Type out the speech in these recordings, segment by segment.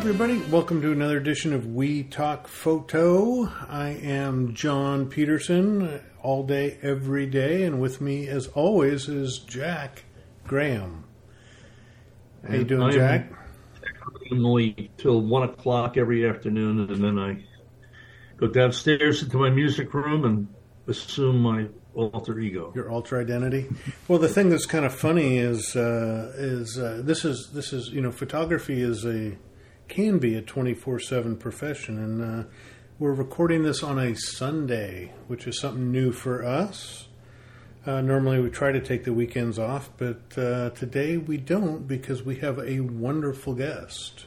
everybody. Welcome to another edition of We Talk Photo. I am John Peterson, all day, every day, and with me, as always, is Jack Graham. How you doing, I'm Jack? Only till one o'clock every afternoon, and then I go downstairs into my music room and assume my alter ego. Your alter identity. Well, the thing that's kind of funny is uh, is uh, this is this is you know photography is a can be a twenty four seven profession, and uh, we're recording this on a Sunday, which is something new for us. Uh, normally, we try to take the weekends off, but uh, today we don't because we have a wonderful guest.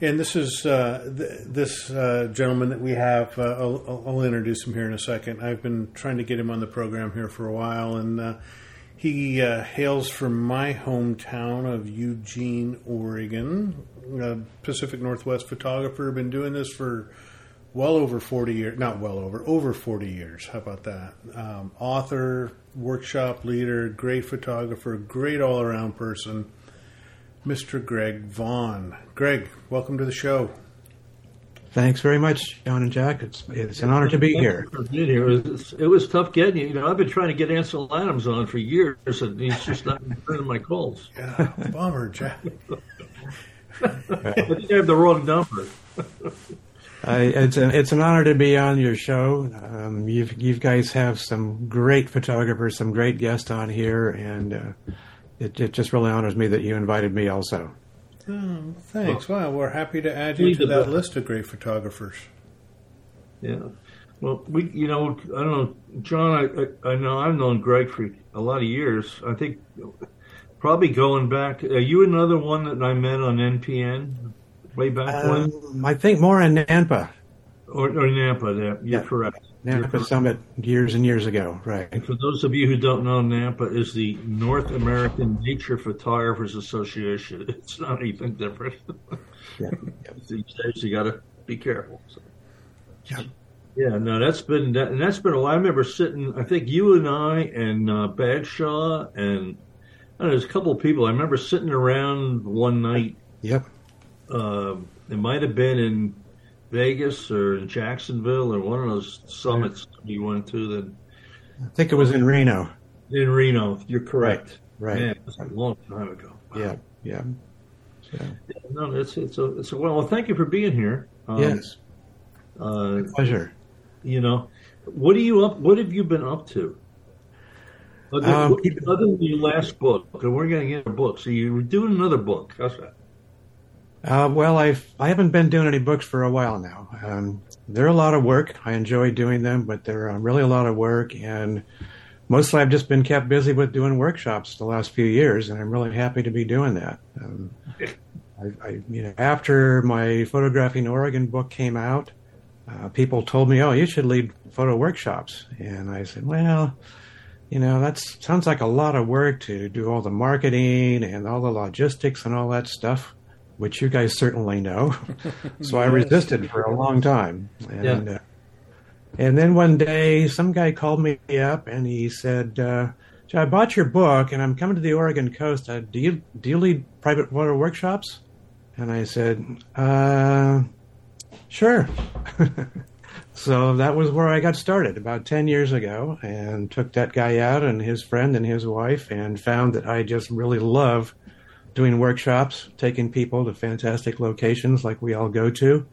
And this is uh, th- this uh, gentleman that we have. Uh, I'll, I'll introduce him here in a second. I've been trying to get him on the program here for a while, and he uh, hails from my hometown of Eugene, Oregon. A Pacific Northwest photographer. Been doing this for well over 40 years. Not well over, over 40 years. How about that? Um, author, workshop leader, great photographer, great all around person. Mr. Greg Vaughn. Greg, welcome to the show. Thanks very much, John and Jack. It's it's an honor to be here. For being here. It was, it was tough getting you. You know, I've been trying to get Ansel Adams on for years, and he's just not returning my calls. Yeah, bummer, Jack. I think I have the wrong number. I, it's an it's an honor to be on your show. Um, you you guys have some great photographers, some great guests on here, and uh, it it just really honors me that you invited me also. Oh, thanks. Well, we're happy to add you to that list of great photographers. Yeah. Well, we, you know, I don't know, John. I, I, I know I've known Greg for a lot of years. I think probably going back. Are you another one that I met on NPN way back when, Um, I think more in NANPA, or, or NANPA? There, you're Yeah. correct. NANPA. Summit years and years ago, right? And for those of you who don't know, NANPA is the North American Nature Photographers Association. It's not anything different. Yeah. These days, you got to be careful. So. Yeah. Yeah, no, that's been that, and that's been a while. I remember sitting. I think you and I and uh, Bagshaw and I know, there's a couple of people. I remember sitting around one night. Yep. Um, it might have been in Vegas or in Jacksonville or one of those summits you went to. Then I think it was in Reno. in Reno. You're correct. Right. Man, it was a long time ago. Yeah. Yeah. So, No, it's it's a it's a well. well thank you for being here. Um, yes. Uh, Pleasure. you know, what are you up? What have you been up to? Other, Um, other than your last book, and we're going to get a book. So you're doing another book. How's that? Uh, well, I've I haven't been doing any books for a while now. Um, they're a lot of work. I enjoy doing them, but they're uh, really a lot of work, and mostly I've just been kept busy with doing workshops the last few years, and I'm really happy to be doing that. Um, I, I, you know, after my photographing Oregon book came out, uh, people told me, "Oh, you should lead photo workshops," and I said, "Well." You know, that sounds like a lot of work to do all the marketing and all the logistics and all that stuff which you guys certainly know. so I resisted for a long time. And, uh, and then one day, some guy called me up and he said, uh, "Joe, I bought your book and I'm coming to the Oregon coast. Uh, do you do you lead private water workshops? And I said, uh, sure. so that was where I got started about 10 years ago and took that guy out and his friend and his wife and found that I just really love doing workshops, taking people to fantastic locations like we all go to,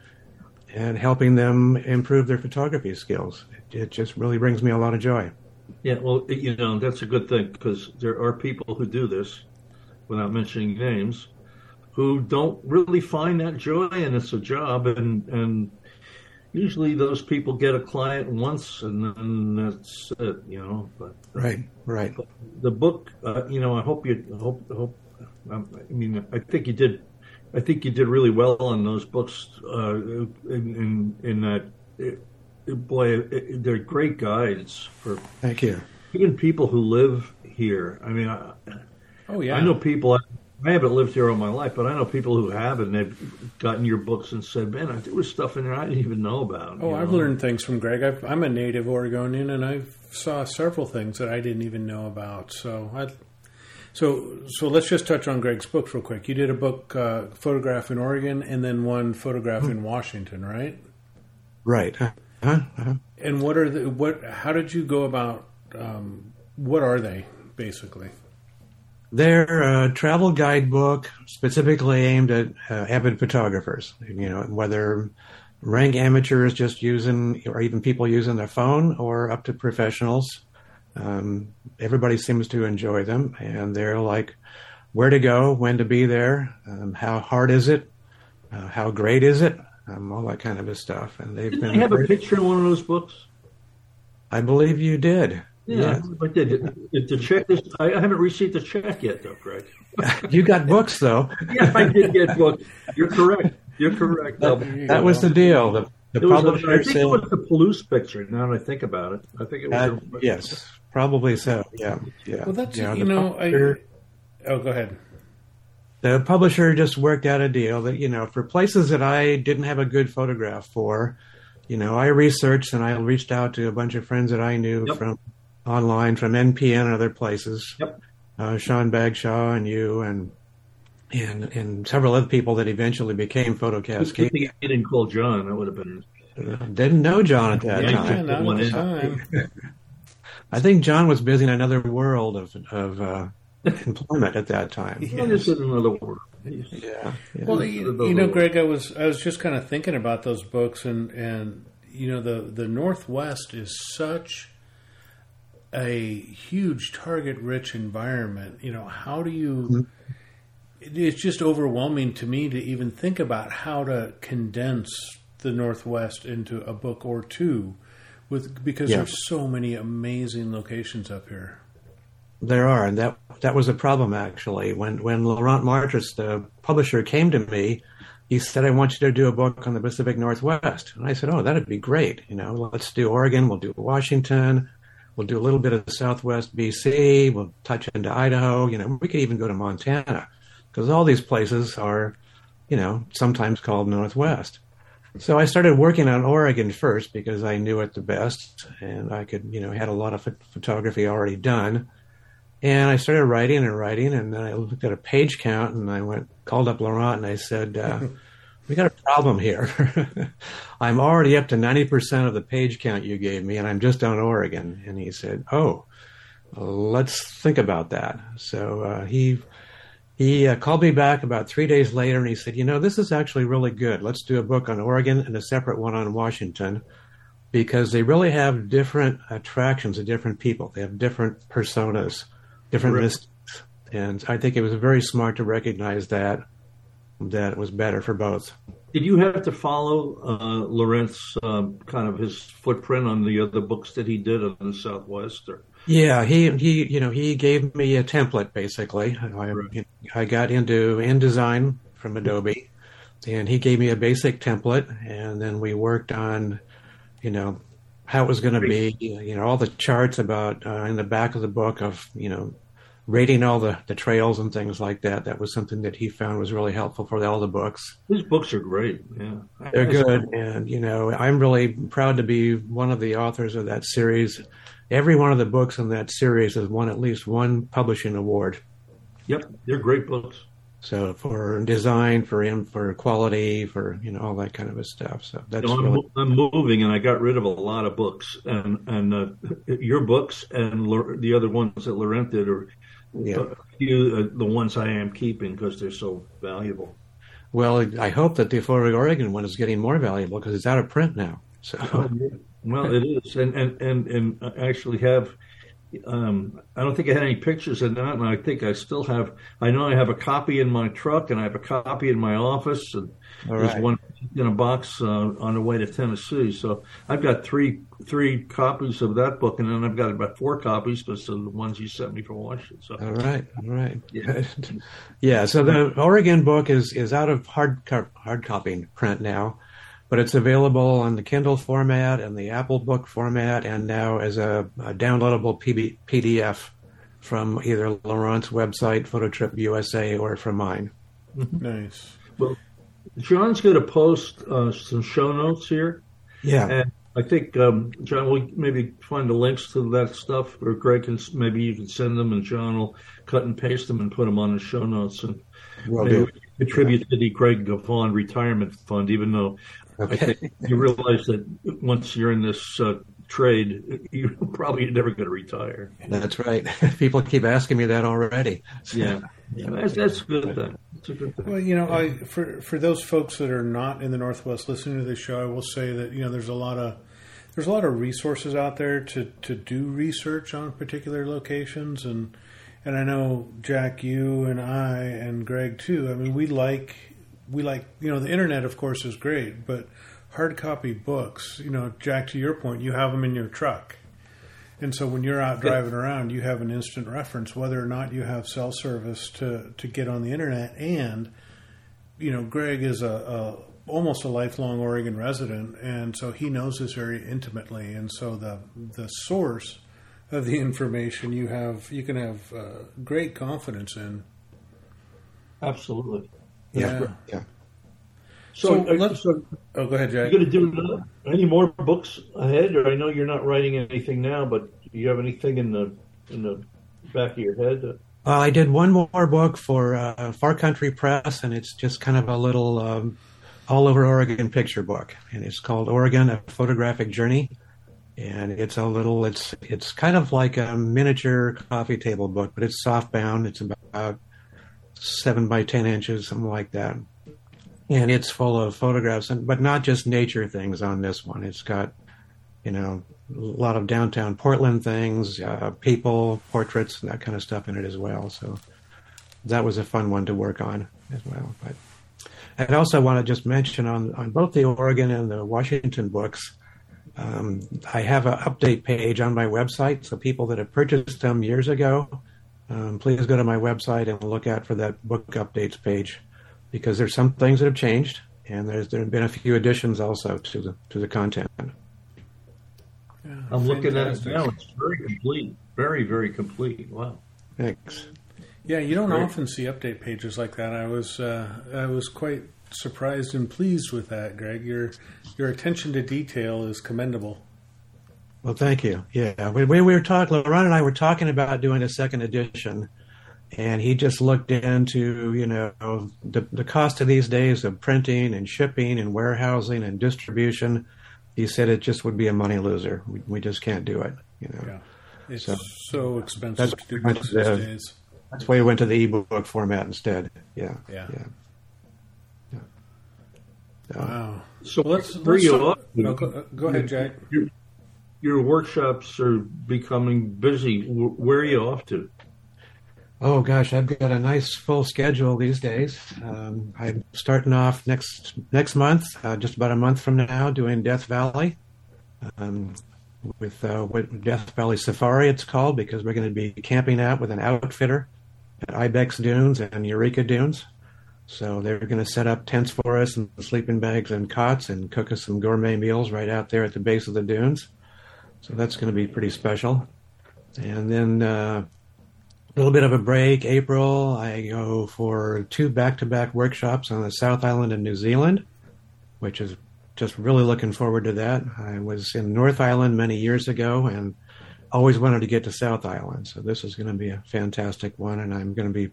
and helping them improve their photography skills. It, it just really brings me a lot of joy. Yeah, well, you know that's a good thing because there are people who do this, without mentioning names, who don't really find that joy, and it's a job, and and usually those people get a client once, and then that's it, you know. But Right, right. the book, uh, you know, I hope you hope hope. Um, I mean, I think you did. I think you did really well on those books. Uh, in, in in that, it, boy, it, they're great guides for Thank you. even people who live here. I mean, I, Oh yeah, I know people. I haven't lived here all my life, but I know people who have, and they've gotten your books and said, "Man, there was stuff in there I didn't even know about." Oh, you I've know? learned things from Greg. I've, I'm a native Oregonian, and I saw several things that I didn't even know about. So I, So, so let's just touch on Greg's books real quick. You did a book, uh, Photographing Oregon, and then one Photographing Washington, right? Right. Huh? Uh-huh. And what are the what? How did you go about? Um, what are they basically? They're a travel guidebook specifically aimed at uh, avid photographers. You know, whether rank amateurs just using, or even people using their phone, or up to professionals. Um, everybody seems to enjoy them, and they're like where to go, when to be there, um, how hard is it, uh, how great is it, um, all that kind of stuff. And they've Didn't been. I have a picture in one of those books? I believe you did. Yeah, I did. The- check is. I haven't received the check yet, though, Greg. You got books though. Yeah, I did get books. You're correct. You're correct. No, That was the deal. The, the it was publisher I think said, it was the Palouse picture. Now that I think about it, I think it was. uh, a- yes, probably so. Yeah, yeah. Well, that's Yeah, you the know, I. Oh, go ahead. the publisher just worked out a deal that you know for places that I didn't have a good photograph for, you know, I researched and I reached out to a bunch of friends that I knew Yep. from online, from NPN and other places. Yep. Uh, Sean Bagshaw and you and and and several other people that eventually became Good Photocast. thing you didn't call John. That would have been. Didn't know John at that Yeah, Yeah, time. not at time. I think John was busy in another world of of uh, employment at that time. Well, this is another word. Yeah. yeah. Well, you, you know, Greg, I was I was just kind of thinking about those books, and and you know, the the Northwest is such a huge target-rich environment. You know, how do you? it- It's just overwhelming to me to even think about how to condense the Northwest into a book or two, with because Yeah. there's so many amazing locations up here. There are, and that that was a problem actually. When when Laurent Martres, the publisher, came to me, he said, "I want you to do a book on the Pacific Northwest." And I said, "Oh, that'd be great. You know, let's do Oregon. We'll do Washington. We'll do a little bit of the Southwest BC. We'll touch into Idaho. You know, we could even go to Montana because all these places are, you know, sometimes called Northwest." So I started working on Oregon first because I knew it the best, and I could, you know, had a lot of ph- photography already done. And I started writing and writing, and then I looked at a page count, and I went called up Laurent, and I said, uh, "We got a problem here. I'm already up to ninety percent of the page count you gave me, and I'm just on Oregon." And he said, "Oh, let's think about that." So uh, he he uh, called me back about three days later, and he said, "You know, this is actually really good. Let's do a book on Oregon and a separate one on Washington." Because they really have different attractions of different people. They have different personas, different Correct. mystics, and I think it was very smart to recognize that that it was better for both. Did you have to follow uh, Lawrence um, kind of his footprint on the other books that he did on the Southwest? Or Yeah, he he you know he gave me a template basically. I. I got into InDesign from Adobe, and he gave me a basic template, and then we worked on, you know, how it was going to be. You know, all the charts about uh, in the back of the book of you know rating all the the trails and things like that. That was something that he found was really helpful for all the books. his books are great. Yeah, They're good, and you know, I'm really proud to be one of the authors of that series. Every one of the books in that series has won at least one publishing award. Yep, they're great books. So for design, for in for quality, for you know all that kind of a stuff. So that's You know, I'm, really I'm moving, and I got rid of a lot of books, and and uh, your books and the other ones that Laurent did are yeah. a few, uh, the ones I am keeping because they're so valuable. Well, I hope that the Florida Oregon one is getting more valuable because it's out of print now. So Well, it is, and and and and I actually have. Um, I don't think I had any pictures of that, and I think I still have. I know I have a copy in my truck, and I have a copy in my office, and All there's right. one in a box uh, on the way to Tennessee. So I've got three three copies of that book, and then I've got about four copies because of the ones you sent me from Washington. So all right, all right. Yeah. yeah. So the Oregon book is is out of hard hard copy print now, but it's available on the Kindle format and the Apple Book format, and now as a, a downloadable PB, PDF from either Laurent's website, PhotoTrip USA, or from mine. Nice. Well, John's going to post uh, some show notes here. Yeah. And I think um, John will maybe find the links to that stuff, or Greg can maybe you can send them, and John will cut and paste them and put them on the show notes, and Will maybe do. we can contribute to the Greg Vaughn Retirement Fund. Even though I Okay. you realize that once you're in this uh, trade, you're probably never going to retire. That's right. People keep asking me that already. Yeah, yeah that's, that's good. Thing. That's a good thing. Well, you know, I for for those folks that are not in the Northwest listening to this show, I will say that you know there's a lot of there's a lot of resources out there to to do research on particular locations, and and I know Jack, you and I and Greg too. I mean, we like we like you know the internet, of course, is great, but hard copy books. You know, Jack, to your point, you have them in your truck. And so when you're out driving around, you have an instant reference, whether or not you have cell service to, to get on the internet. And, you know, Greg is a, a almost a lifelong Oregon resident, and so he knows this area intimately. And so the the source of the information you have, you can have uh, great confidence in. Absolutely. Yeah. Yeah. So, So uh, let's- so Oh, go ahead, Jack. You're going to do another- any more books ahead? Or I know you're not writing anything now, but do you have anything in the in the back of your head? Well, I did one more book for uh, Far Country Press, and it's just kind of a little um, all over Oregon picture book, and it's called Oregon: A Photographic Journey. And it's a little, it's it's kind of like a miniature coffee table book, but it's soft bound. It's about seven by ten inches, something like that. And it's full of photographs, and but not just nature things on this one. It's got, you know, a lot of downtown Portland things, uh, people, portraits, and that kind of stuff in it as well. So that was a fun one to work on as well. But I'd also want to just mention on, on both the Oregon and the Washington books, um, I have an update page on my website. So people that have purchased them years ago, um, please go to my website and look out for that book updates page because there's some things that have changed and there's there have been a few additions also to the to the content. Yeah, I'm looking at it now. It's very complete. Very, very complete. Wow. Thanks. Yeah, you don't Great. often see update pages like that. I was uh, I was quite surprised and pleased with that, Greg. Your your attention to detail is commendable. Well, thank you. Yeah, we, we were talking. Laurent and I were talking about doing a second edition, and he just looked into you know the, the cost of these days of printing and shipping and warehousing and distribution. He said it just would be a money loser. We, we just can't do it. You know, Yeah, it's So- so, expensive That's to do pretty books these the- days. that's why we went to the ebook format instead. Yeah, Yeah. yeah. yeah. So, Wow. So let's, let's you talk- off? no, go, go ahead, Jack. Your, your workshops are becoming busy. Where are you off to? Oh gosh, I've got a nice full schedule these days. Um, I'm starting off next next month, uh, just about a month from now, doing Death Valley um, with uh, Death Valley Safari. It's called because we're going to be camping out with an outfitter at Ibex Dunes and Eureka Dunes. So they're going to set up tents for us and sleeping bags and cots and cook us some gourmet meals right out there at the base of the dunes. So that's going to be pretty special. And then. Uh, a little bit of a break. April, I go for two back-to-back workshops on the South Island of New Zealand, which is just really looking forward to that. I was in North Island many years ago and always wanted to get to South Island, so this is going to be a fantastic one. And I'm going to be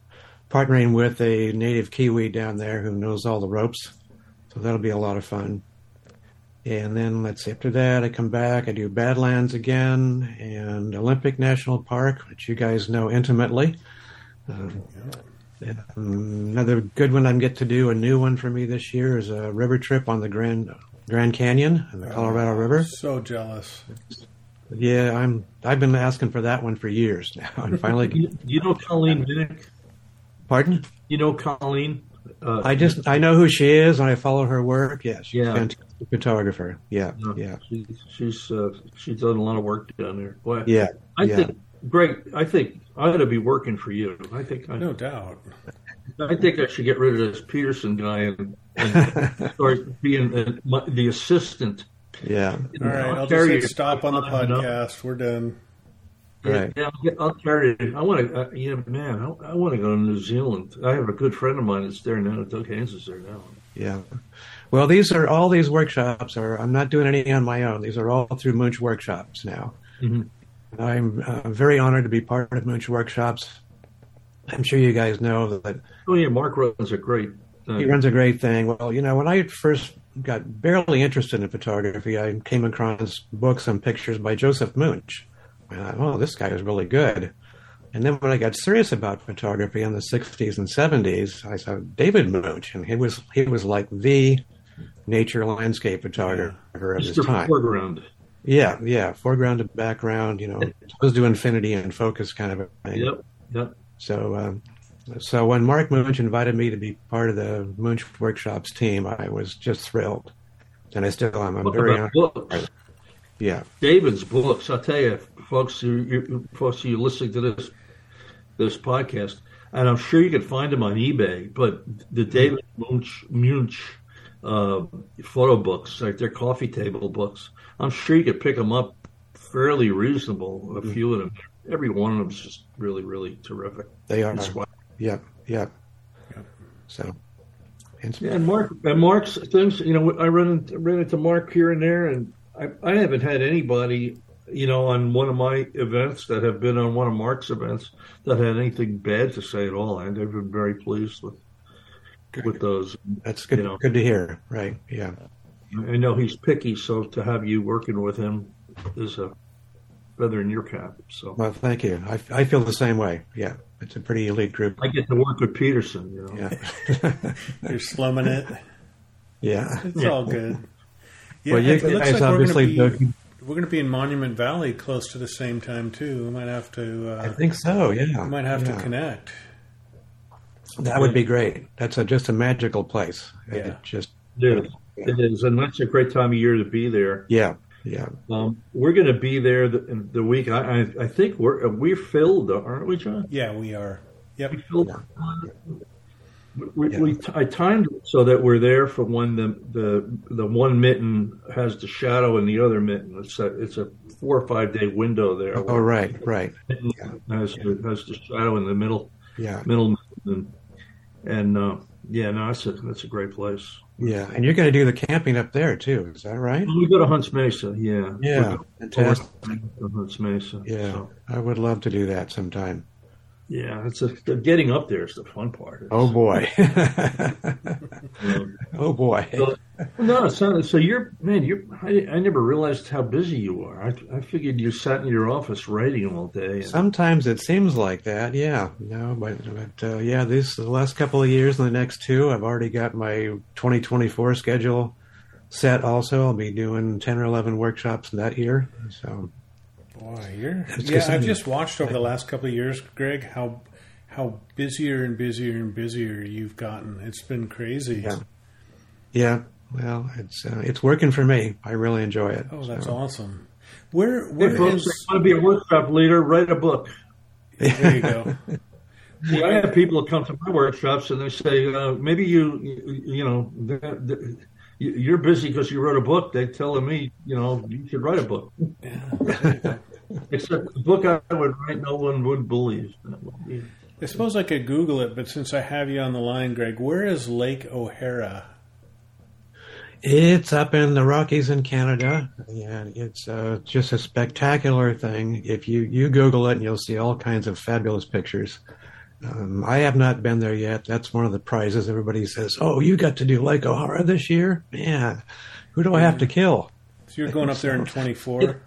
partnering with a native Kiwi down there who knows all the ropes, so that'll be a lot of fun. And then let's see, after that, I come back, I do Badlands again and Olympic National Park, which you guys know intimately. Um, another good one I get to do, a new one for me this year, is a river trip on the Grand Grand Canyon and the Colorado River. So jealous. Yeah, I'm. I've been asking for that one for years now, and finally, You, you know Colleen Miniuk? pardon. You know Colleen? Uh, I just I know who she is, and I follow her work. Yeah, she's Yeah. A photographer. Yeah, Yeah. yeah, She, she's uh, she's done a lot of work down there. Boy, yeah. I yeah. think, Greg, I think I ought to be working for you. I think I, No doubt. I think I should get rid of this Peterson guy and, and start being the, my- the assistant. yeah. All right, I'll carry just it. hit stop on the podcast. We're done. Right. Yeah, I'll, get, I'll carry it. I want to, uh, you know, man, I, I want to go to New Zealand. I have a good friend of mine that's there now. Doug Haynes is there now. Yeah. Well, these are all these workshops are. I'm not doing any on my own. These are all through Muench workshops now. Mm-hmm. I'm uh, very honored to be part of Muench workshops. I'm sure you guys know that. Oh yeah, Mark runs a great. He runs a great thing. Well, you know, when I first got barely interested in photography, I came across books and pictures by Josef Muench. And I thought, oh, this guy is really good. And then when I got serious about photography in the 60s and 70s, I saw David Muench, and he was he was like the nature landscape photographer of his time. Foreground. Yeah, yeah, foreground to background. You know, supposed to infinity and focus kind of a thing. Yep, yep. So, um, so when Mark Muench invited me to be part of the Muench Workshops team, I was just thrilled, and I still am. I'm What very honored. books? Yeah, David's books. I'll tell you, folks, you, you, folks, you listening to this this podcast, and I'm sure you can find them on eBay. But the David Muench Muench uh, photo books, like they're coffee table books, I'm sure you could pick them up fairly reasonable. A few of them, every one of them is just really, really terrific. they are. Inspiring. yeah. yep. So, and Yeah, and Mark and Mark's things. You know, I run into, ran into Mark here and there, and I, I haven't had anybody, you know, on one of my events that have been on one of Mark's events that had anything bad to say at all, and they've been very pleased with with those. that's good. you know. Good to hear. Right? Yeah. I know he's picky, so to have you working with him is a feather in your cap. So Well, thank you. I, I feel the same way. Yeah, it's a pretty elite group. I get to work with Peterson. You know, Yeah. You're slumming it. yeah. It's Yeah. all good. Yeah, Well, you it looks guys like we're going to be took- we're going to be in Monument Valley close to the same time too. We might have to. I Uh, think so. Yeah. we might have yeah. to connect. That would be great. That's a, just a magical place. Yeah. It just it is. It is, and that's a great time of year to be there. yeah, yeah. Um, we're going to be there the, the week. I, I, I think we're we're filled, aren't we, John? Yeah, we are. Yep. We filled. We, we, I timed it so that we're there for when the the the one mitten has the shadow and the other mitten. It's a it's a four or five day window there. Oh, right, right. Mitten has, has the shadow in the middle Yeah, middle mitten. And uh, yeah, no, that's a that's a great place. yeah. And you're going to do the camping up there too. Is that right? We go to Hunts Mesa, yeah, Yeah, fantastic. Hunts Mesa. Yeah, so, I would love to do that sometime. Yeah. It's a, the getting up there is the fun part. It's, Oh boy. you know, oh boy. So, no, not. So you're man. You're. I, I never realized how busy you are. I, I figured you sat in your office writing all day. And, Sometimes it seems like that. Yeah. No, but but uh, yeah, these the last couple of years and the next two, I've already got my 2024 schedule set. Also, I'll be doing 10 or 11 workshops that year. So Boy, you're. Yeah, I've just watched over the last couple of years, Greg, how how busier and busier and busier you've gotten. It's been crazy. Yeah. yeah. Well, it's uh, it's working for me. I really enjoy it. Oh, that's So, awesome. Where Hey, where folks, is? if want to be a workshop leader, write a book. There you go. See, I have people that come to my workshops and they say, uh, maybe you, you, you know, that, that, you- you're busy because you wrote a book. They're telling me, you know, you should write a book. Except the book I would write, no one would believe. I suppose I could Google it, but since I have you on the line, Greg, where is Lake O'Hara? It's up in the Rockies in Canada, and it's uh, just a spectacular thing. If you, you Google it, you'll see all kinds of fabulous pictures. Um, I have not been there yet. That's one of the prizes. Everybody says, "Oh, you got to do Lake O'Hara this year, man. Who do I have to kill?" So you're going up there in 24.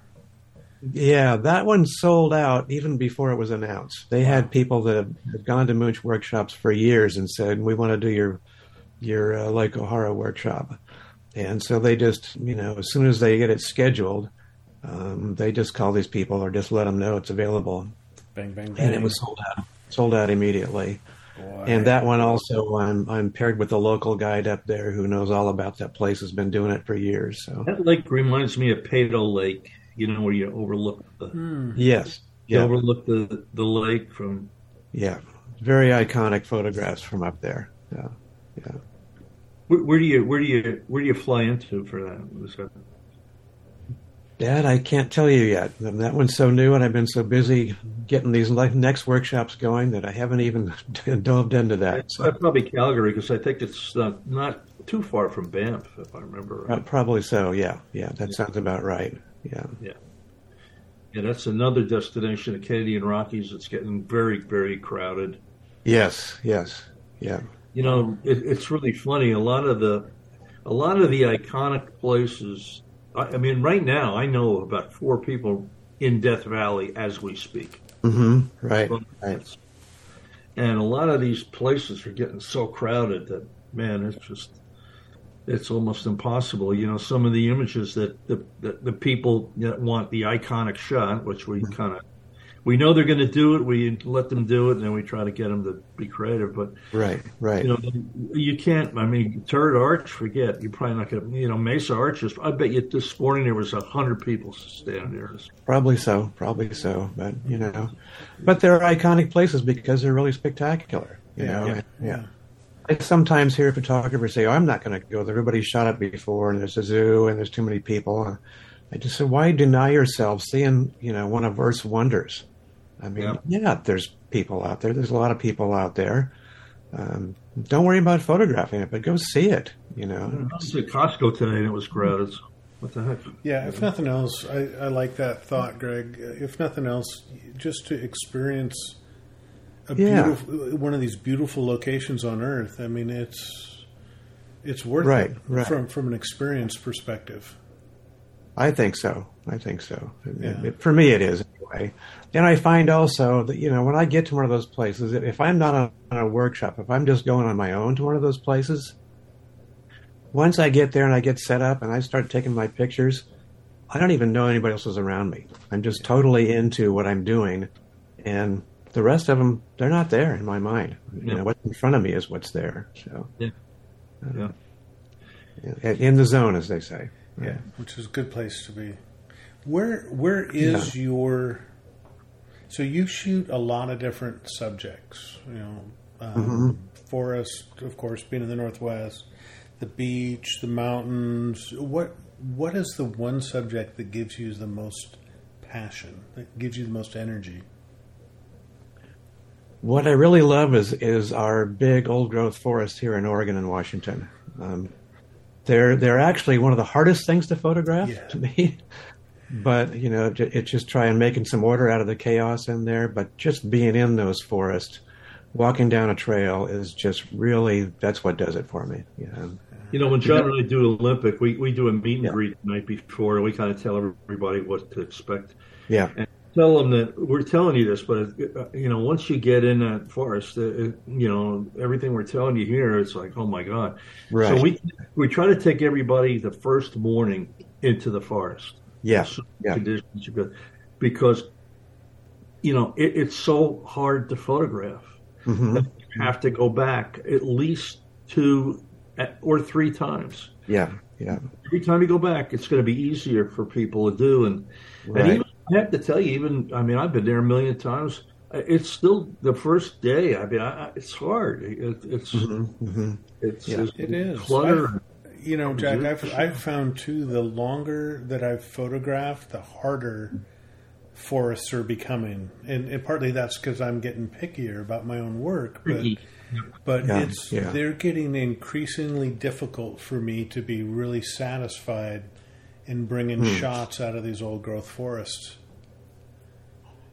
Yeah, that one sold out even before it was announced. They had people that had gone to Muench workshops for years and said, "We want to do your your uh, Lake O'Hara workshop," and so they just, you know, as soon as they get it scheduled, um, they just call these people or just let them know it's available, Bang, bang, bang. and it was sold out, sold out immediately. Boy. And that one also, I'm I'm paired with a local guide up there who knows all about that place. Has been doing it for years. So That lake reminds me of Peyto Lake, you know, where you overlook the Hmm. yes, you yeah, overlook the the lake from. yeah, very iconic photographs from up there. Yeah, yeah. Where, where do you where do you where do you fly into for that? Dad, I can't tell you yet. That one's so new, and I've been so busy getting these next workshops going that I haven't even delved into that. So. probably Calgary because I think it's uh, not too far from Banff, if I remember right. Uh, probably so. Yeah, yeah, that yeah. sounds about right. Yeah, yeah, yeah. That's another destination, the Canadian Rockies. It's getting very, very crowded. Yes, yes, yeah. You know, it, it's really funny. A lot of the, a lot of the iconic places. I, I mean, right now I know about four people in Death Valley as we speak. Mm-hmm. Right, right. And a lot of these places are getting so crowded that man, it's just it's almost impossible. You know, some of the images that the the, the people that want the iconic shot, which we mm-hmm. kind of we know they're going to do it. We let them do it, and then we try to get them to be creative. But right, right. You know, you can't. I mean, Turret Arch, forget. You're probably not going to. You know, Mesa Arches. I bet you this morning there was a hundred people standing there. Probably so. Probably so. But you know, but they're iconic places because they're really spectacular. You yeah, know, yeah. yeah. I sometimes hear photographers say, "Oh, I'm not going to go there. Everybody's shot it before, and there's a zoo, and there's too many people." I just said, "Why deny yourself seeing, you know, one of Earth's wonders?" I mean, yeah. yeah, there's people out there. There's a lot of people out there. Um, don't worry about photographing it, but go see it. You know, I was at Costco today and it was crowded. What the heck? Yeah, if nothing else, I, I like that thought, Greg. If nothing else, just to experience a yeah. beautiful one of these beautiful locations on Earth. I mean, it's it's worth right, it right. from from an experience perspective. I think so. I think so. Yeah. It, for me, it is anyway. And I find also that, you know, when I get to one of those places, if I'm not on, on a workshop, if I'm just going on my own to one of those places, once I get there and I get set up and I start taking my pictures, I don't even know anybody else is around me. I'm just totally into what I'm doing. And the rest of them, they're not there in my mind. You know, what's in front of me is what's there. So, yeah. Uh, yeah. In the zone, as they say. Yeah, which is a good place to be. Where where is yeah. your so you shoot a lot of different subjects, you know, um, mm-hmm. forest, of course, being in the northwest, the beach, the mountains. What what is the one subject that gives you the most passion, that gives you the most energy? What I really love is is our big old growth forests here in Oregon and Washington. Um, they're they're actually one of the hardest things to photograph yeah. to me. but you know, it's just trying making some order out of the chaos in there. But just being in those forests, walking down a trail is just really that's what does it for me. You know. You know, when John and I do Olympic, we, we do a meet and yeah. greet the night before, and we kind of tell everybody what to expect. Yeah. And tell them that we're telling you this, but uh, you know, once you get in that forest, uh, it, you know, everything we're telling you here, it's like, oh my god. Right. So we we try to take everybody the first morning into the forest. Yeah. So yeah. Conditions because you know it, it's so hard to photograph. Mm-hmm. You have to go back at least two or three times. Yeah. Yeah. Every time you go back, it's going to be easier for people to do, and right. and even I have to tell you, even I mean, I've been there a million times. It's still the first day. I mean, I, it's hard. It, it's mm-hmm, mm-hmm. it's yeah, it's clutter. I've, you know, Jack, I've I've found too. The longer that I've photographed, the harder forests are becoming, and, and partly that's because I'm getting pickier about my own work. But but yeah, it's yeah. they're getting increasingly difficult for me to be really satisfied in bringing hmm. shots out of these old growth forests.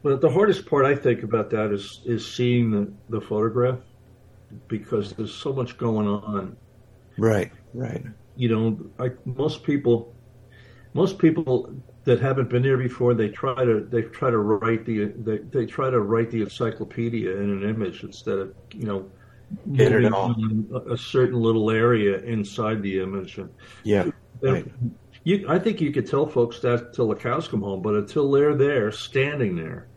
But the hardest part I think about that is is seeing the, the photograph because there's so much going on. Right, right. You know, like most people, most people that haven't been there before, they try to they try to write the they, they try to write the encyclopedia in an image instead of you know getting a certain little area inside the image. And, yeah, right. You, I think you could tell folks that till the cows come home, but until they're there, standing there.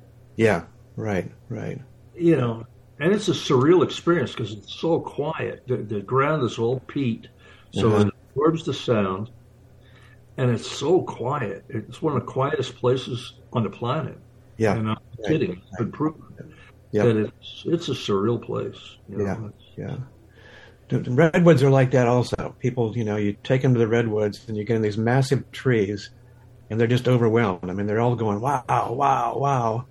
Yeah, right, right. You know, and it's a surreal experience because it's so quiet. The, the, ground is all peat, so uh-huh. it absorbs the sound, and it's so quiet. It's one of the quietest places on the planet. Yeah, and I'm right. kidding. It's been proven yep. that it's it's a surreal place. You know? Yeah, yeah redwoods are like that also. People, you know, you take them to the redwoods and you get in these massive trees and they're just overwhelmed. I mean, they're all going, wow, wow, wow.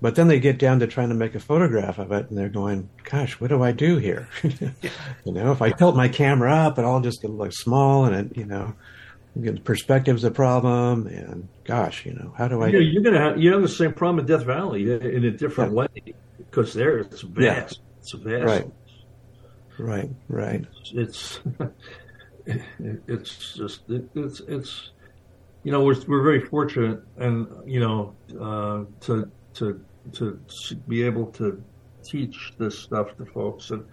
But then they get down to trying to make a photograph of it, and they're going, "Gosh, what do I do here?" you know, if I tilt my camera up, it all just looks small, and it, you know, perspective's a problem. And gosh, you know, how do I? Yeah, you're gonna have you have the same problem in Death Valley in a different yeah. way because there it's vast. Yeah. It's vast. Right. Right. Right. It's it's just it's it's you know we're we're very fortunate and you know uh, to to to be able to teach this stuff to folks. And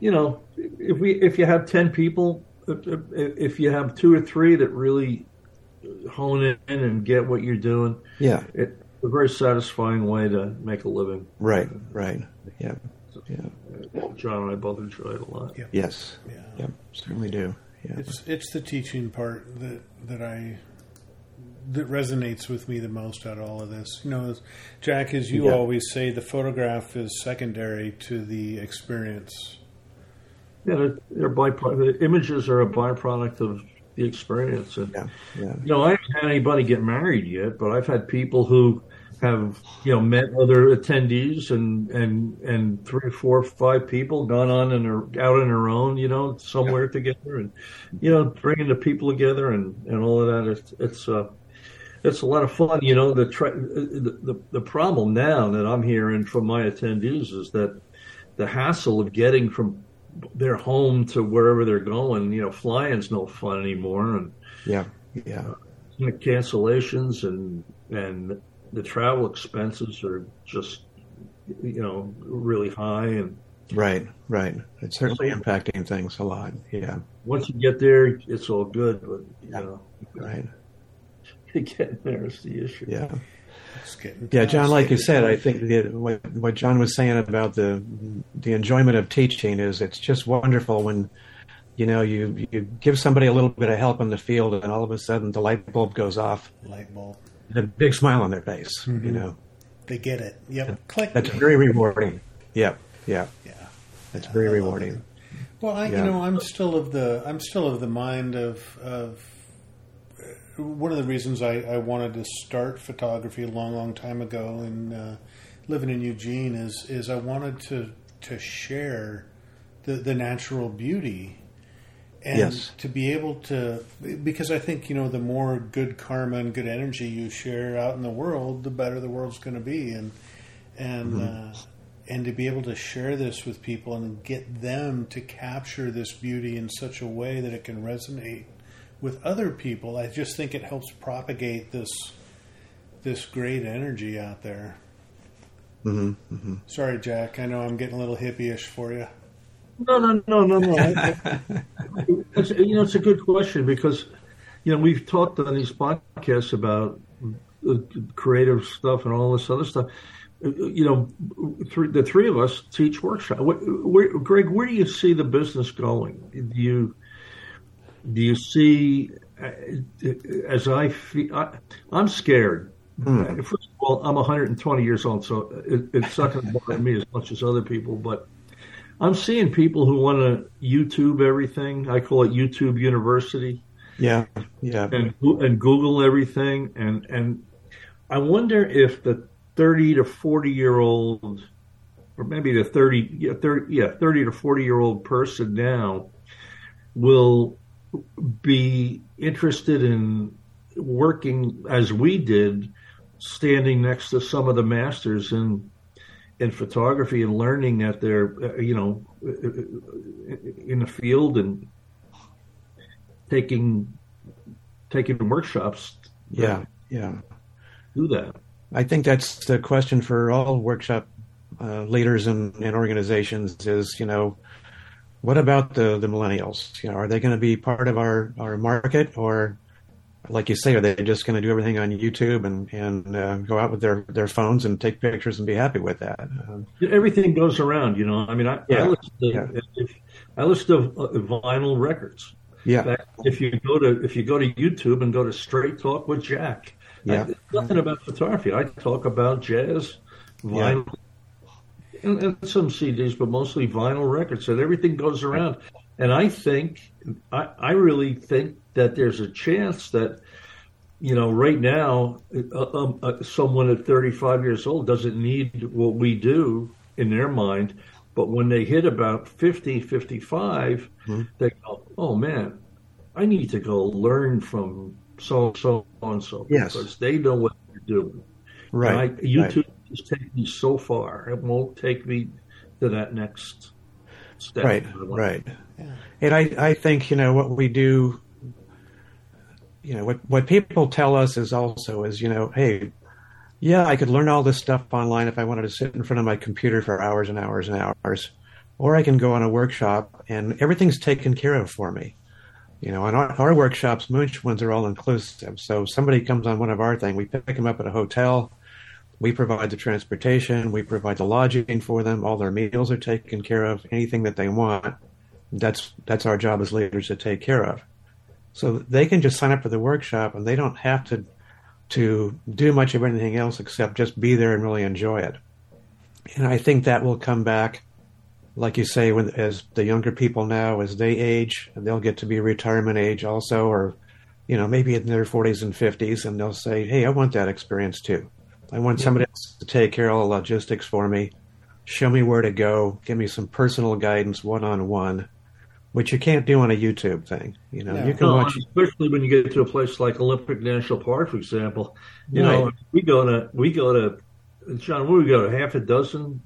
you know if we if you have 10 people uh, uh, if you have two or three that really hone in and get what you're doing yeah. it's a very satisfying way to make a living. Right right. Yeah yeah. John and i both enjoy it a lot. Yeah. yes. Yeah. yeah certainly do. Yeah. It's it's the teaching part that that I that resonates with me the most out of all of this. You know, Jack, as you yeah. always say, the photograph is secondary to the experience. Yeah, they're, they're byproduct. The images are a byproduct of the experience. And, yeah, yeah. You know, I haven't had anybody get married yet, but I've had people who have you know met other attendees and and and three, four, five people gone on and are out on their own, you know, somewhere yeah. together, and you know, bringing the people together and and all of that. It's it's uh, it's a lot of fun. You know, the, tra- the the the problem now that I'm hearing from my attendees is that the hassle of getting from their home to wherever they're going, you know, flying's no fun anymore, and yeah, yeah, uh, cancellations and and the travel expenses are just you know really high and right right. It's certainly impacting things a lot. Yeah. Once you get there it's all good but you yeah. know. Right getting there is the issue yeah yeah, John. Like you said, I think the, what what John was saying about the the enjoyment of teaching is it's just wonderful when you know you you give somebody a little bit of help in the field, and all of a sudden the light bulb goes off. Light bulb a big smile on their face. Mm-hmm. You know, they get it. Yep, click. That's very rewarding. Yep, yeah, yeah. That's yeah, very rewarding. Well, I, yeah. you know, I'm still of the I'm still of the mind of of one of the reasons I, I wanted to start photography a long, long time ago and uh, living in Eugene is is I wanted to to share the the natural beauty and yes. to be able to because i think you know the more good karma and good energy you share out in the world the better the world's going to be and and mm-hmm. uh, and to be able to share this with people and get them to capture this beauty in such a way that it can resonate with other people i just think it helps propagate this this great energy out there mm-hmm. Mm-hmm. sorry jack i know i'm getting a little hippie-ish for you no, no, no, no, no. it's, you know, it's a good question because, you know, we've talked on these podcasts about creative stuff and all this other stuff. You know, the three of us teach workshop. Where, Greg, where do you see the business going? Do you do you see as I feel? I, am scared. Hmm. First of all, I'm 120 years old, so it, it's not going to bother me as much as other people, but I'm seeing people who want to YouTube everything. I call it YouTube University. Yeah, yeah. And and Google everything, and and I wonder if the 30 to 40 year old, or maybe the 30 yeah 30 yeah 30 to 40 year old person now will be interested in working as we did, standing next to some of the masters in in photography and learning that they're uh, you know in the field and taking taking workshops. Yeah yeah. Do that. I think that's the question for all workshop uh, leaders and, and organizations is you know what about the the millennials you know are they going to be part of our our market or like you say, are they just going to do everything on YouTube and and uh, go out with their their phones and take pictures and be happy with that? Um, everything goes around, you know. I mean, I, yeah, I listen to yeah. if, I listen to uh, vinyl records. Yeah. If you go to if you go to YouTube and go to Straight Talk with Jack, yeah, I, nothing about photography. I talk about jazz, vinyl. And, and some CDs, but mostly vinyl records, and everything goes around. And I think, I, I really think that there's a chance that you know, right now, uh, um, uh, someone at 35 years old doesn't need what we do in their mind. But when they hit about 50, 55, mm-hmm. they go, oh man, I need to go learn from so so and so yes. because they know what they're doing. Right. I, YouTube right. Has taken me so far; it won't take me to that next step. Right. Right. Yeah. And I I think you know what we do. You know what what people tell us is also is you know hey yeah I could learn all this stuff online if I wanted to sit in front of my computer for hours and hours and hours, or I can go on a workshop and everything's taken care of for me. You know, and our, our workshops, Muench ones are all inclusive. So somebody comes on one of our thing, we pick them up at a hotel, we provide the transportation, we provide the lodging for them, all their meals are taken care of, anything that they want. That's that's our job as leaders to take care of. So they can just sign up for the workshop and they don't have to to do much of anything else except just be there and really enjoy it. And I think that will come back like you say, when as the younger people now, as they age, they'll get to be retirement age also, or you know, maybe in their 40s and 50s, and they'll say, "Hey, I want that experience too. I want yeah. somebody else to take care of the logistics for me, show me where to go, give me some personal guidance, one on one." Which you can't do on a YouTube thing, you know. You can no, watch, especially when you get to a place like Olympic National Park, for example. You right. know, we go to we go to John. We go to half a dozen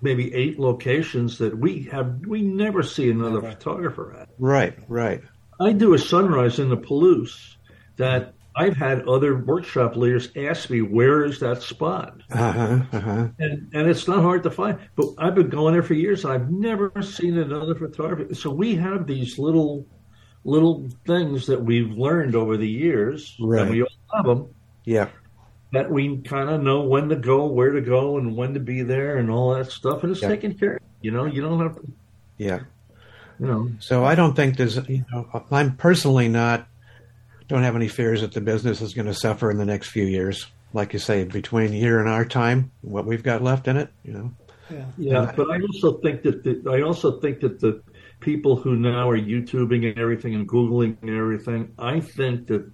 maybe eight locations that we have we never see another never. photographer at. Right, right. I do a sunrise in the Palouse that I've had other workshop leaders ask me where is that spot, uh-huh, uh-huh. and and it's not hard to find. But I've been going there for years. And I've never seen another photographer. So we have these little little things that we've learned over the years, right. and we all have them. Yeah that we kind of know when to go, where to go, and when to be there, and all that stuff, and it's yeah. taken care of. You know, you don't have to. Yeah. You know. So I don't think there's. You know, I'm personally not. Don't have any fears that the business is going to suffer in the next few years. Like you say, between here and our time, what we've got left in it, you know. Yeah. Yeah, but I also think that the, I also think that the people who now are YouTubing and everything and Googling and everything, I think that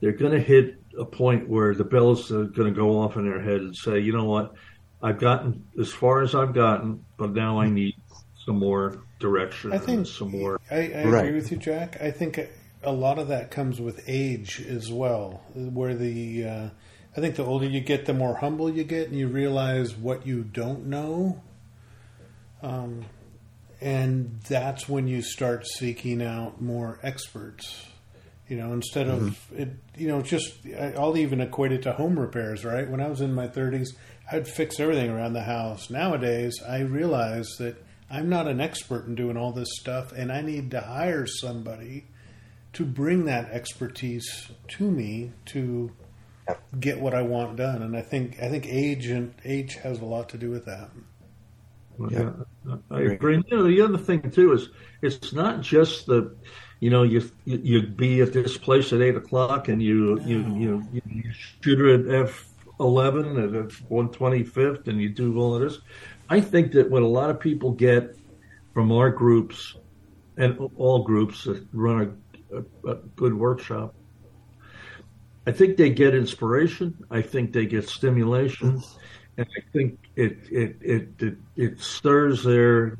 they're going to hit a point where the bells are going to go off in their head and say, you know what, I've gotten as far as I've gotten, but now I need some more direction. I think some more. I, I right. agree with you, Jack. I think a lot of that comes with age as well, where the uh, I think the older you get, the more humble you get, and you realize what you don't know. Um, and that's when you start seeking out more experts you know, instead of mm-hmm. it, you know, just I'll even equate it to home repairs, right? When I was in my 30s, I'd fix everything around the house. Nowadays, I realize that I'm not an expert in doing all this stuff, and I need to hire somebody to bring that expertise to me to get what I want done. And I think I think age and age has a lot to do with that. Yeah, I agree. You know, the other thing too is it's not just the you know, you you'd be at this place at eight o'clock, and you you you, you shoot at F eleven at one twenty fifth, and you do all of this. I think that what a lot of people get from our groups and all groups that run a, a, good workshop, I think they get inspiration. I think they get stimulation, and I think it it it it, it stirs their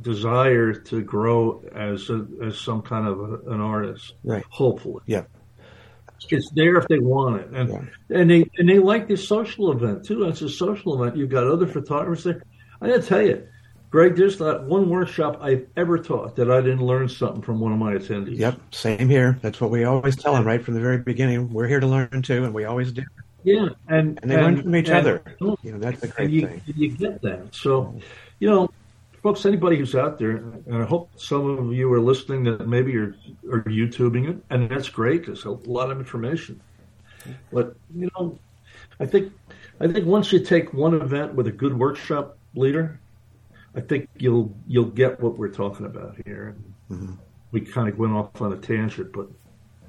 desire to grow as a, as some kind of a, an artist. Right. Hopefully. Yeah. It's there if they want it, and yeah. and they and they like this social event too. It's a social event. You've got other photographers there. I got to tell you, Greg, there's not one workshop I've ever taught that I didn't learn something from one of my attendees. Yep, same here. That's what we always tell them right from the very beginning. We're here to learn too, and we always do. Yeah, and and they and, learn from each and, other. You know, that's the great you, thing. You get that. So, you know, folks, anybody who's out there, and I hope some of you are listening that maybe you're are YouTubing it, and that's great because a lot of information. But you know, I think I think once you take one event with a good workshop leader, I think you'll you'll get what we're talking about here. Mm-hmm. We kind of went off on a tangent, but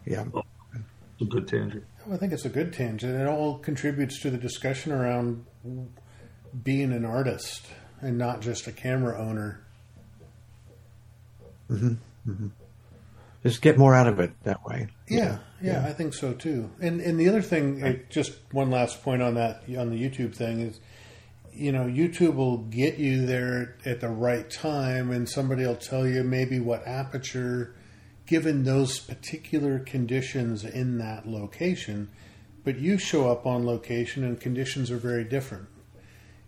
yeah, oh, it's a good tangent. I think it's a good tangent. It all contributes to the discussion around being an artist and not just a camera owner. Mm-hmm. Mm-hmm. just get more out of it that way. Yeah, yeah, I think so too. And and the other thing, uh, just one last point on that on the YouTube thing is, you know, YouTube will get you there at the right time, and somebody will tell you maybe what aperture, given those particular conditions in that location. But you show up on location, and conditions are very different.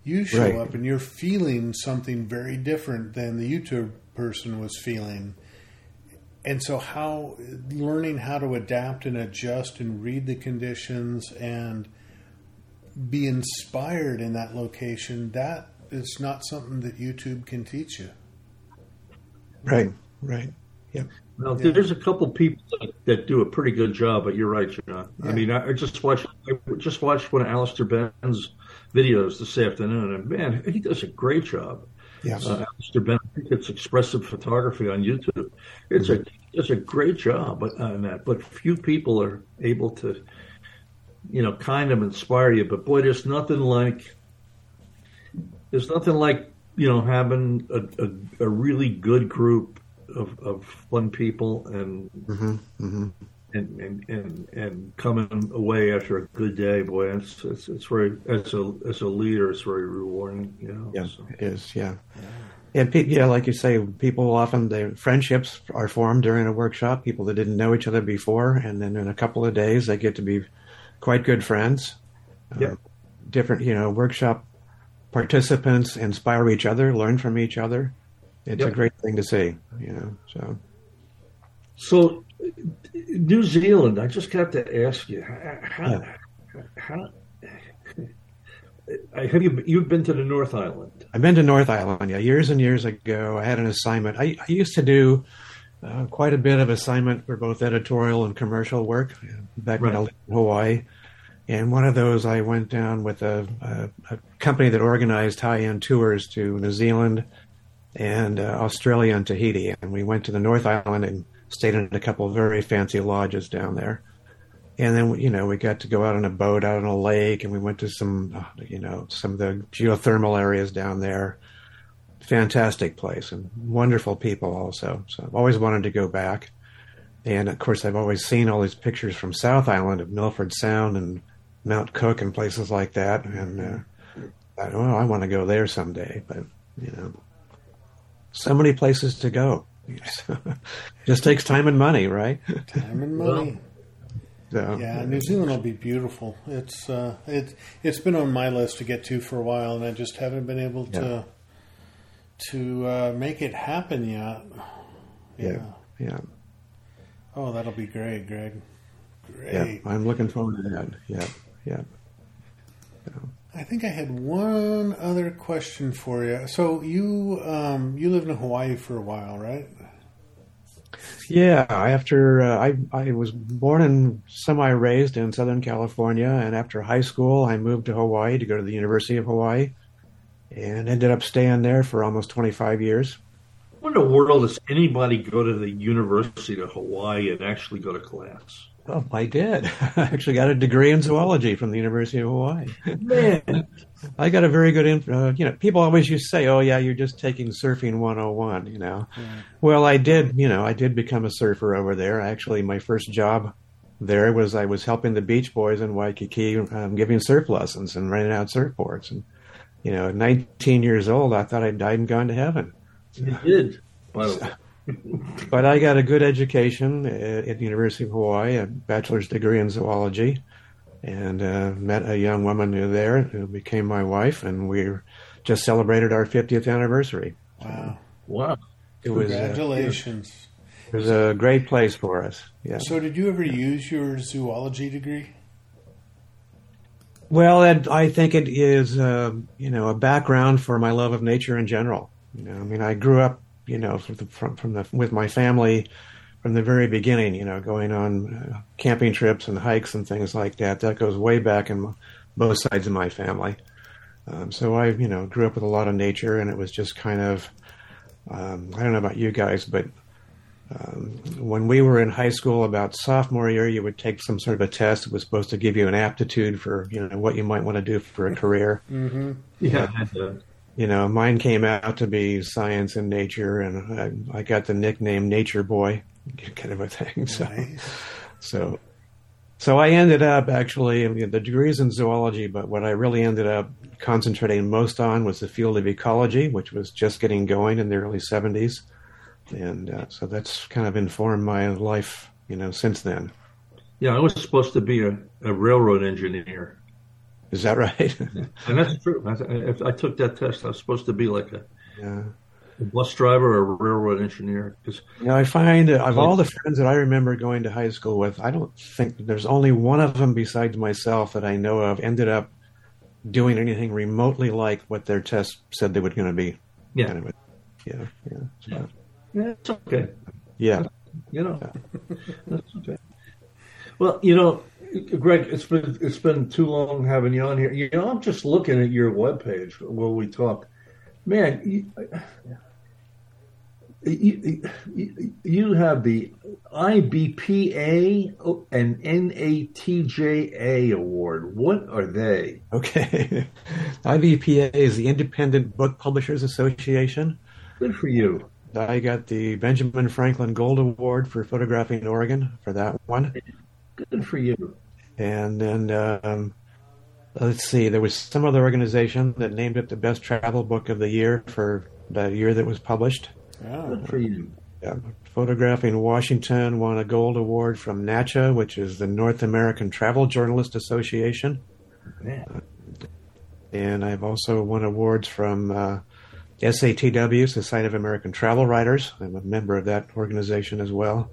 You show Right. up, and you're feeling something very different than the YouTube person was feeling and so how learning how to adapt and adjust and read the conditions and be inspired in that location that is not something that youtube can teach you Right, right. Yep. Well, Yeah. there's a couple people that, that do a pretty good job, but you're right, John. I mean, I, I just watched I just watched one of Alister Benn's videos this afternoon, and man, he does a great job. Yes. Uh, Alister Benn, I think it's expressive photography on YouTube. It's a it's a great job on that, but few people are able to, you know, kind of inspire you. But boy, there's nothing like there's nothing like you know having a, a, a really good group of, of fun people and hmm hmm and, and, and, and coming away after a good day, boy, it's, it's, it's very, as a, as a leader, it's very rewarding, you know. Yeah, so. it is. Yeah. And pe- yeah, like you say, people often their friendships are formed during a workshop. People that didn't know each other before, and then in a couple of days, they get to be quite good friends. Yeah. Uh, different, you know, workshop participants inspire each other, learn from each other. It's a great thing to see, you know. So So, New Zealand, I just got to ask you, how, Yeah. how, how have you, you've been to the North Island? I've been to North Island, yeah, years and years ago. I had an assignment. I, I used to do uh, quite a bit of assignment for both editorial and commercial work uh, back when I Right. lived in Hawaii. And one of those, I went down with a, a, a company that organized high-end tours to New Zealand and uh, Australia and Tahiti. And we went to the North Island and stayed in a couple of very fancy lodges down there. And then, you know, we got to go out on a boat out on a lake and we went to some, uh, you know, some of the geothermal areas down there. Fantastic place and wonderful people also. So I've always wanted to go back. And of course, I've always seen all these pictures from South Island of Milford Sound and Mount Cook and places like that. And uh, I, well, I want to go there someday, but you know, so many places to go. Just takes time and money, right? time and money So, yeah new zealand will be beautiful it's uh it, it's been on my list to get to for a while and i just haven't been able to to uh, make it happen yet yeah, yeah, oh that'll be great greg yeah. great I'm looking forward to that. Yeah, yeah. I think I had one other question for you. So you um, you lived in Hawaii for a while, right? Yeah, after uh, I I was born and semi raised in Southern California, and after high school, I moved to Hawaii to go to the University of Hawaii, and ended up staying there for almost 25 years. What in the world does anybody go to the University of Hawaii and actually go to class? Oh, I did. I actually got a degree in zoology from the University of Hawaii. Man, I got a very good, inf- uh, you know, people always used to say, oh, yeah, you're just taking surfing 101, you know. Well, I did, you know, I did become a surfer over there. Actually, my first job there was I was helping the Beach Boys in Waikiki, um, giving surf lessons and renting out surfboards. And, you know, 19 years old, I thought I'd died and gone to heaven. you did. By the way. But I got a good education at, at the University of Hawaii, a bachelor's degree in zoology, and uh, met a young woman who there who became my wife, and we just celebrated our 50th anniversary. Wow! Wow. It was uh, Congratulations. it was a great place for us. Yeah. So, did you ever use your zoology degree? Well, I think it is, uh, you know, a background for my love of nature in general. You know, I mean, I grew up, you know, from the, from, from the with my family from the very beginning. You know, going on uh, camping trips and hikes and things like that. That goes way back in m- both sides of my family. Um, so I, you know, grew up with a lot of nature, and it was just kind of, um, I don't know about you guys, but um, when we were in high school, about sophomore year, you would take some sort of a test. It was supposed to give you an aptitude for you know what you might want to do for a career. Mm-hmm. Yeah. and, You know, mine came out to be science and nature, and I, I got the nickname Nature Boy. kind of a thing. So, Nice. so, so I ended up actually I mean, the degrees in zoology, but what I really ended up concentrating most on was the field of ecology, which was just getting going in the early '70s, and uh, so that's kind of informed my life, you know, since then. Yeah, I was supposed to be a, a railroad engineer, Is that right? and that's true. I, if I took that test, I was supposed to be like a, yeah. a bus driver or a railroad engineer. Because You know, I find uh, of all the friends that I remember going to high school with, I don't think there's only one of them besides myself that I know of ended up doing anything remotely like what their test said they were going to be. yeah, Kind of a, yeah, yeah, so, yeah, it's okay. yeah. You know, that's okay. Well, you know, Greg, it's been it's been too long having you on here. You know, I'm just looking at your webpage while we talk. Man, you, you, you, you have the IBPA and NATJA award. What are they? Okay. IBPA is the Independent Book Publishers Association. Good for you. I got the Benjamin Franklin Gold Award for photographing Oregon for that one. Good for you. And then, um, let's see, there was some other organization that named it the best travel book of the year for the year that was published. Oh, Good for you. Yeah. Photographing Washington won a gold award from NATJA, which is the North American Travel Journalist Association. Man. And I've also won awards from uh, SATW, Society of American Travel Writers. I'm a member of that organization as well.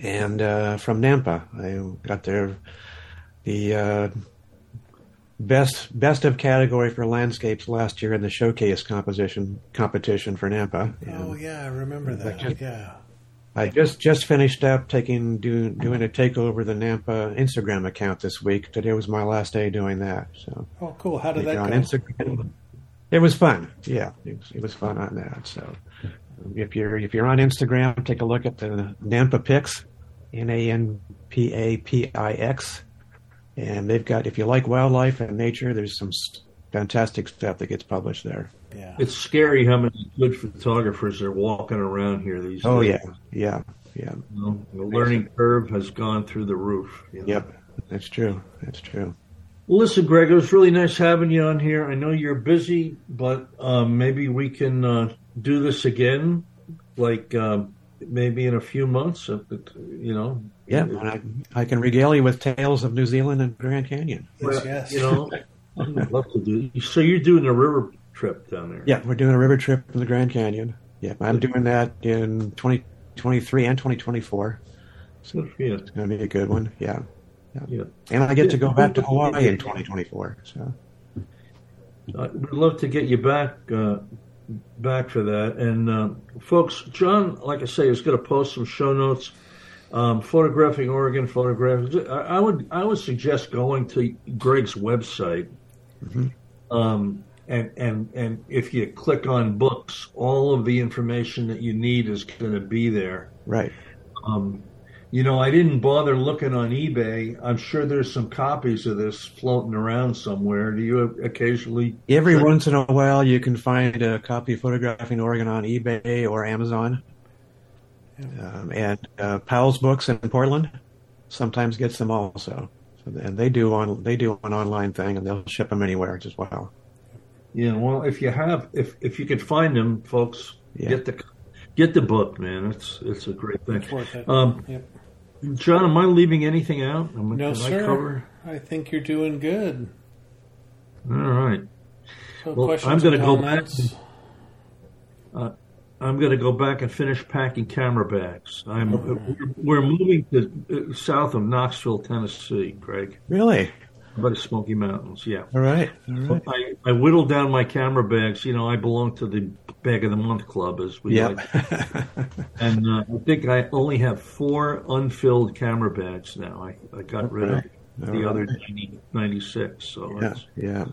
And uh, from NANPA, I got their the uh, best best of category for landscapes last year in the showcase composition competition for NANPA. oh And yeah, I remember that. just- Yeah. I just just finished up taking doing doing a takeover of the NANPA Instagram account this week. Today was my last day doing that. So Oh, cool. How did that on go? Instagram. It was fun. Yeah, it was, it was fun on that. So if you're if you're on Instagram, take a look at the NANPA Pics, N A N P A P I X, and they've got if you like wildlife and nature, there's some fantastic stuff that gets published there. Yeah. It's scary how many good photographers are walking around here these Oh days. yeah, yeah, yeah. You know, the learning curve has gone through the roof. you know. Yep, that's true. That's true. Well, listen, Greg, it was really nice having you on here. I know you're busy, but um, maybe we can uh, do this again, like um, maybe in a few months. If it, you know. Yeah, and I, I can regale you with tales of New Zealand and Grand Canyon. Yes, yes. You know, I'd love to do. So you're doing a river trip down there? Yeah, we're doing a river trip in the Grand Canyon. Yeah, I'm doing that in 2023 and 2024. So for. It's going to be a good one. Yeah. Yeah. And I get to go back to Hawaii in 2024. So Uh, we'd love to get you back uh, back for that. And uh, folks, John, like I say, is going to post some show notes. Um, photographing Oregon, photographing. I, I would I would suggest going to Greg's website, um, and and and if you click on books, all of the information that you need is going to be there. right. Um, you know, I didn't bother looking on eBay. I'm sure there's some copies of this floating around somewhere. Do you occasionally? Every once in a while, you can find a copy of Photographing Oregon on eBay or Amazon. Um, and uh, Powell's Books in Portland sometimes gets them also. So, and they do on they do an online thing, and they'll ship them anywhere as well. Yeah. Well, if you have, if if you could find them, folks, Yeah. get the get the book, man. It's it's a great thing. It's worth it. Um, Yep. John, am I leaving anything out? Am, No, sir. I cover? I think you're doing good. All right. So Well, questions I'm gonna go back comments? I'm going to go back and finish packing camera bags. I'm we're moving to uh, south of Knoxville, Tennessee, Greg, Really? By the Smoky Mountains. Yeah. All right. All right. I, I whittled down my camera bags. You know, I belong to the Bag of the Month Club, as we Yep. like. And uh, I think I only have four unfilled camera bags now. I, I got rid of Okay. the All other 90, 96, so yeah. it's Yeah.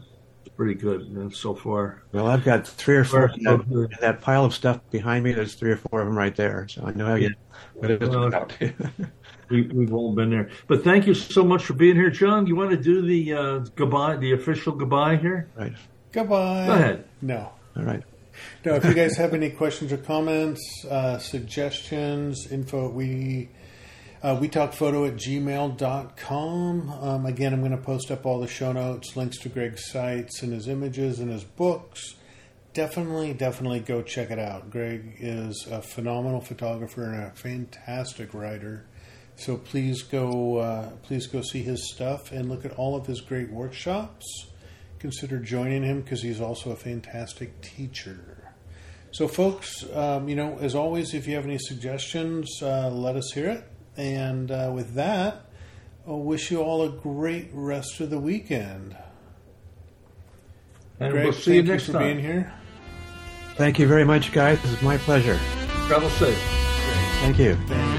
pretty good and so far. Well, I've got three or four in that, that pile of stuff behind me. There's three or four of them right there, so I know how you. What it is Well, about. We, we've all been there. But thank you so much for being here, John. You want to do the uh, goodbye, the official goodbye here? right. Goodbye. Go ahead. No. All right. no, if you guys have any questions or comments, uh, suggestions, info, we uh, we talk photo at gmail.com. Um, again, I'm going to post up all the show notes, links to Greg's sites and his images and his books. Definitely, definitely go check it out. Greg is a phenomenal photographer and a fantastic writer. So please go, uh, please go see his stuff and look at all of his great workshops. Consider joining him because he's also a fantastic teacher. So, folks, um, you know, as always, if you have any suggestions, uh, let us hear it. And uh, with that, I wish you all a great rest of the weekend. And Greg, we'll see you thank next for time. being here. Thank you very much, guys. This is my pleasure. Travel safe. Thank you. Thank you.